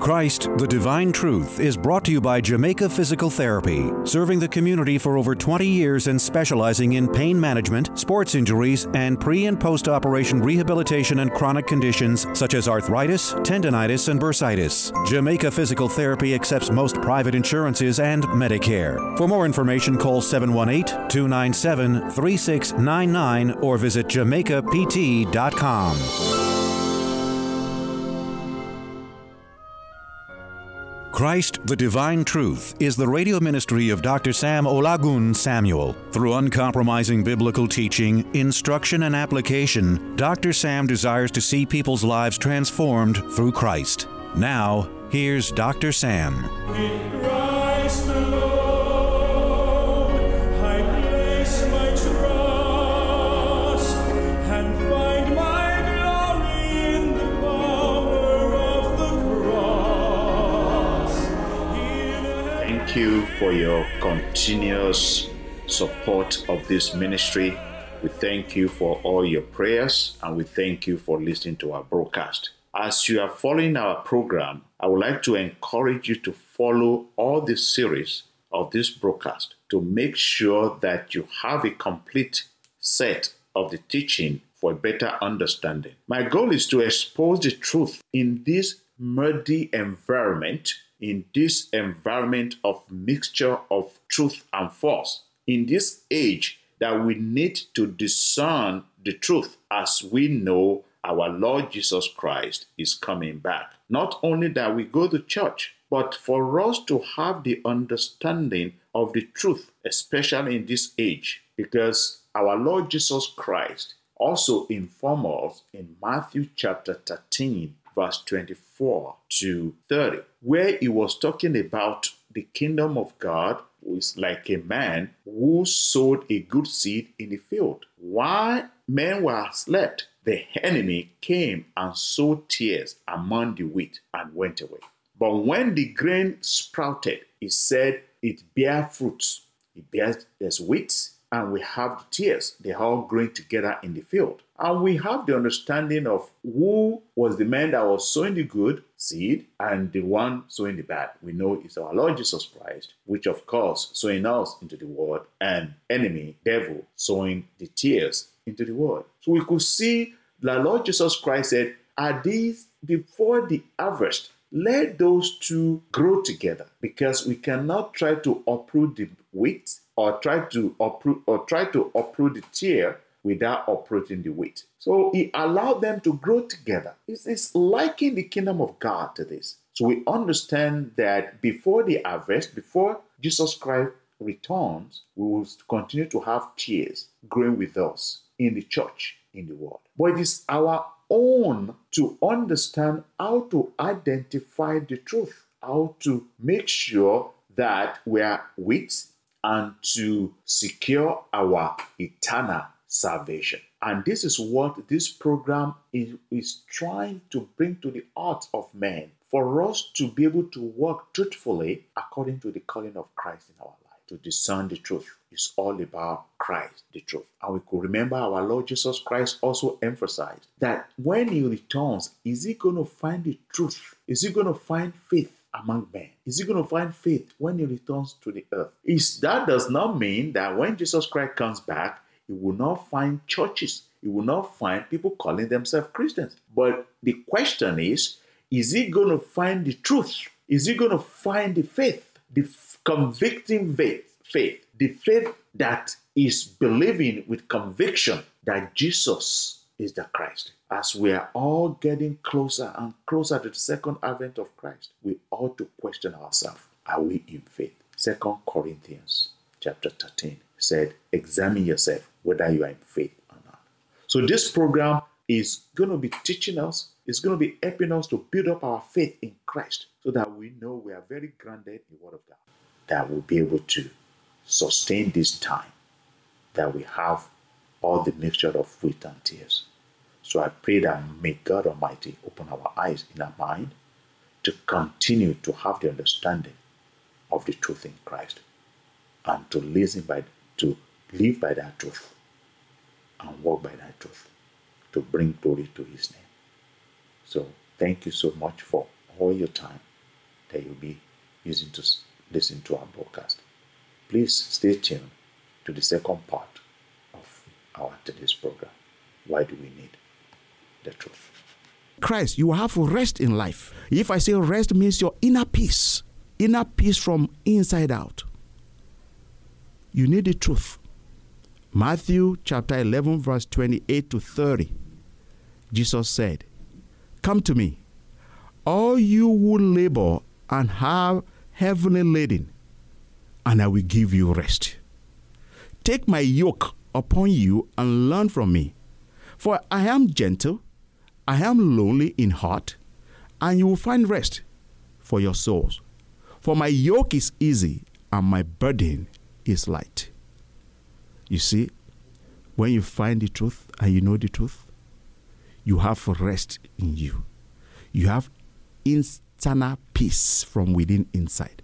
Christ, the Divine Truth, is brought to you by Jamaica Physical Therapy, serving the community for over 20 years and specializing in pain management, sports injuries, and pre and post operation rehabilitation and chronic conditions such as arthritis, tendonitis, and bursitis. Jamaica Physical Therapy accepts most private insurances and Medicare. For more information, call 718 297 3699 or visit jamaicapt.com. Christ, the Divine Truth, is the radio ministry of Dr. Sam Olagun Samuel. Through uncompromising biblical teaching, instruction, and application, Dr. Sam desires to see people's lives transformed through Christ. Now, here's Dr. Sam. You for your continuous support of this ministry. We thank you for all your prayers and we thank you for listening to our broadcast. As you are following our program, I would like to encourage you to follow all the series of this broadcast to make sure that you have a complete set of the teaching for a better understanding. My goal is to expose the truth in this muddy environment in this environment of mixture of truth and false, in this age that we need to discern the truth as we know our Lord Jesus Christ is coming back. Not only that we go to church, but for us to have the understanding of the truth, especially in this age, because our Lord Jesus Christ also informs us in Matthew chapter 13, verse 24 to 30, where he was talking about the kingdom of God was like a man who sowed a good seed in the field. While men were slept, the enemy came and sowed tares among the wheat and went away. But when the grain sprouted, he said it bear fruits. It bears there's wheat and we have the tares. They're all growing together in the field. And we have the understanding of who was the man that was sowing the good seed and the one sowing the bad. We know it's our Lord Jesus Christ, which of course sowing us into the world, and enemy, devil, sowing the tares into the world. So we could see the Lord Jesus Christ said, Are these before the harvest? Let those two grow together because we cannot try to uproot the wheat or try to uproot or try to uproot the tare without uprooting the wheat. So he allowed them to grow together. It's, it's liking the kingdom of God to this. So we understand that before the harvest, before Jesus Christ returns, we will continue to have tares growing with us in the church, in the world. But it is our own to understand how to identify the truth, how to make sure that we are with and to secure our eternal salvation. And this is what this program is, is trying to bring to the heart of men for us to be able to walk truthfully according to the calling of Christ in our life. To discern the truth is all about Christ, the truth. And we could remember our Lord Jesus Christ also emphasized that when he returns, is he going to find the truth? Is he going to find faith? among men? Is he going to find faith when he returns to the earth? Is that does not mean that when Jesus Christ comes back, he will not find churches. He will not find people calling themselves Christians. But the question is, is he going to find the truth? Is he going to find the faith, the convicting faith, faith, the faith that is believing with conviction that Jesus is the Christ? as we are all getting closer and closer to the second advent of Christ, we ought to question ourselves are we in faith? Second Corinthians chapter 13 said, Examine yourself whether you are in faith or not. So, this program is going to be teaching us, it's going to be helping us to build up our faith in Christ so that we know we are very grounded in the Word of God, that we'll be able to sustain this time, that we have all the mixture of wheat and tares. So I pray that may God Almighty open our eyes in our mind to continue to have the understanding of the truth in Christ and to listen by to live by that truth and walk by that truth to bring glory to his name. So thank you so much for all your time that you'll be using to listen to our broadcast. Please stay tuned to the second part of our today's program. Why do we need the truth? Christ, you have rest in life. If I say rest means your inner peace, inner peace from inside out. You need the truth. Matthew chapter 11, verse 28 to 30. Jesus said, Come to me, all you who labor and have heavily laden, and I will give you rest. Take my yoke upon you and learn from me, for I am gentle, I am lonely in heart, and you will find rest for your souls. For my yoke is easy and my burden is light. You see, when you find the truth and you know the truth, you have rest in you. You have internal peace from within inside.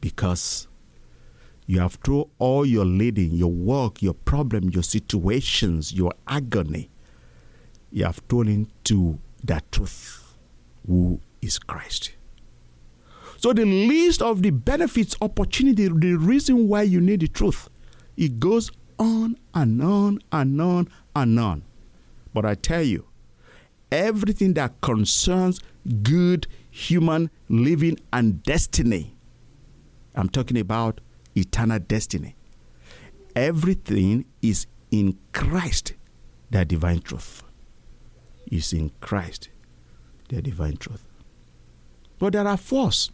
Because you have thrown all your leading, your work, your problem, your situations, your agony, you have thrown into that truth, who is Christ. So the list of the benefits, opportunity, the reason why you need the truth, it goes on and on and on and on. But I tell you, everything that concerns good human living and destiny, I'm talking about eternal destiny. Everything is in Christ, the divine truth. Is in Christ, the divine truth. But there are false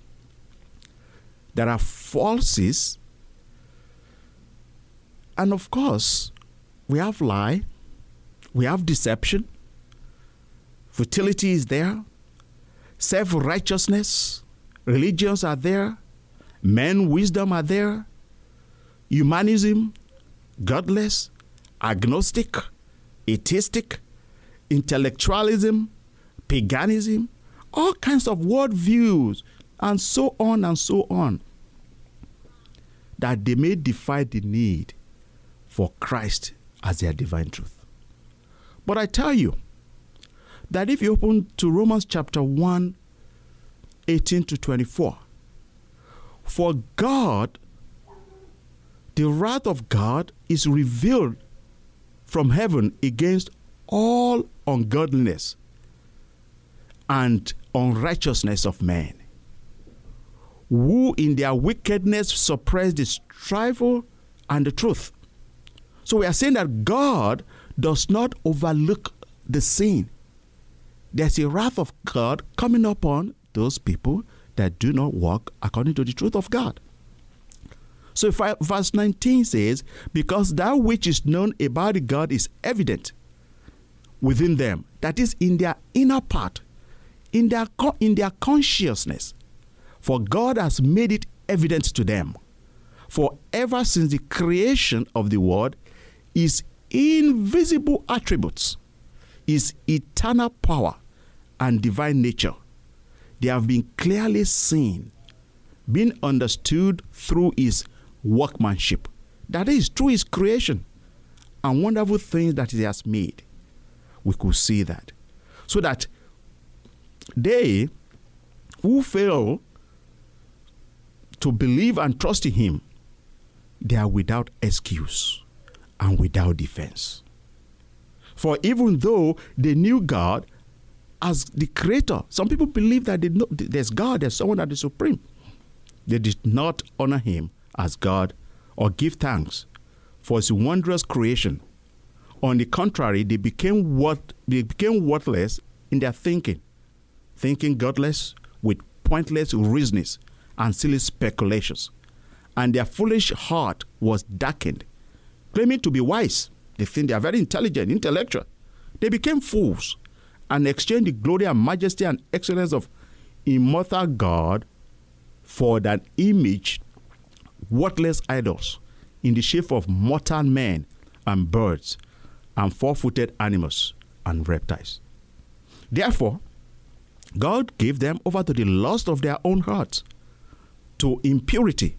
there are falses. And of course, we have lie, we have deception, futility is there, self righteousness, religions are there, men wisdom are there, humanism, godless, agnostic, atheistic, intellectualism, paganism, all kinds of worldviews and so on and so on, that they may defy the need for Christ as their divine truth. But I tell you that if you open to Romans chapter 1, 18 to 24, for God, the wrath of God is revealed from heaven against all ungodliness and unrighteousness of men who in their wickedness suppress the trifle and the truth. So we are saying that God does not overlook the sin. There's a wrath of God coming upon those people that do not walk according to the truth of God. So verse 19 says, Because that which is known about God is evident within them, that is in their inner part, in their, in their consciousness, for God has made it evident to them. For ever since the creation of the world, His invisible attributes, His eternal power and divine nature, they have been clearly seen, been understood through His workmanship. That is, through His creation and wonderful things that He has made. We could see that. So that they who fail to believe and trust in Him, they are without excuse and without defense. For even though they knew God as the Creator, some people believe that know, there's God, there's someone that is supreme. They did not honor Him as God or give thanks for His wondrous creation. On the contrary, they became what they became worthless in their thinking, thinking godless with pointless reasonings and silly speculations, and their foolish heart was darkened. Claiming to be wise, they think they are very intelligent, intellectual. They became fools and exchange the glory and majesty and excellence of immortal God for that image, worthless idols in the shape of mortal men and birds and four footed animals and reptiles. Therefore, God gave them over to the lust of their own hearts to impurity,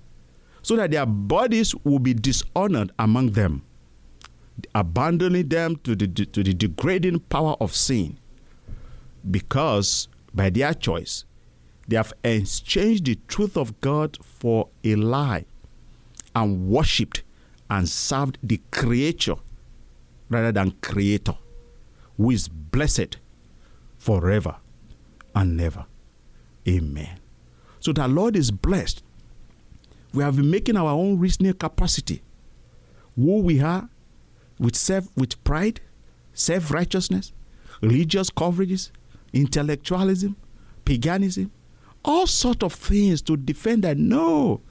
so that their bodies would be dishonored among them, abandoning them to the, to the degrading power of sin, because by their choice They have exchanged the truth of God for a lie and worshipped and served the creature rather than creator who is blessed forever and never. Amen. So the Lord is blessed. We have been making our own reasoning capacity. Who we are with self with pride, self-righteousness, religious coverages, intellectualism, paganism, all sort of things to defend that no,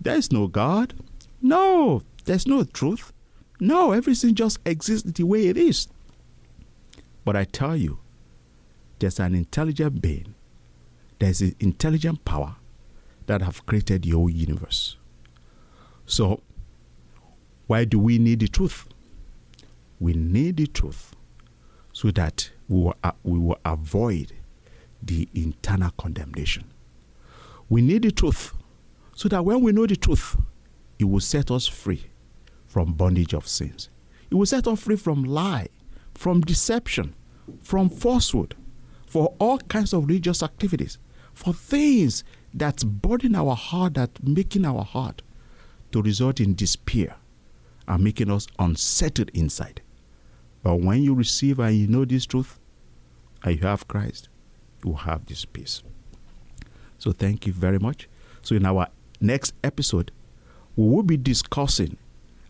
there is no God. No, there's no truth. No, everything just exists the way it is. But I tell you, there's an intelligent being, there's an intelligent power that have created your whole universe. So, why do we need the truth? We need the truth so that we will, uh, we will avoid the internal condemnation. We need the truth so that when we know the truth, it will set us free from bondage of sins. It will set us free from lie, from deception, from falsehood, for all kinds of religious activities, for things that burden our heart, that making our heart to result in despair and making us unsettled inside. But when you receive and you know this truth, and you have Christ, you will have this peace. So thank you very much. So in our next episode, we will be discussing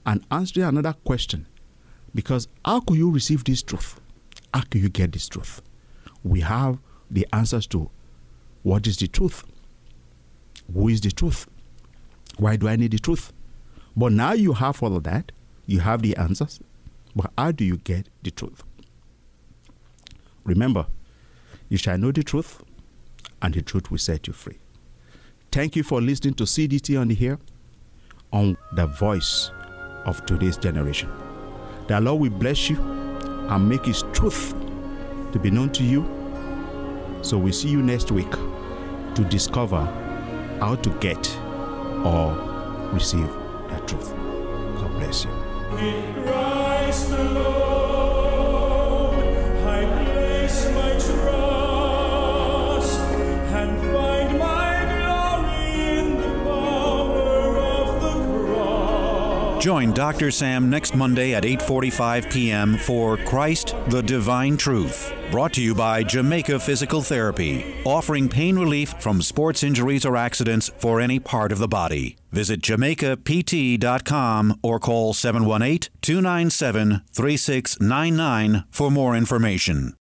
and answering another question. Because how could you receive this truth? How could you get this truth? We have the answers to what is the truth? Who is the truth? Why do I need the truth? But now you have all of that, you have the answers. But how do you get the truth? Remember, you shall know the truth, and the truth will set you free. Thank you for listening to CDT on the Air on the voice of today's generation. The Lord will bless you and make His truth to be known to you. So we see you next week to discover how to get or receive the truth. God bless you. Join Dr. Sam next Monday at 8:45 p.m. for Christ the Divine Truth, brought to you by Jamaica Physical Therapy, offering pain relief from sports injuries or accidents for any part of the body. Visit jamaicapt.com or call 718-297-3699 for more information.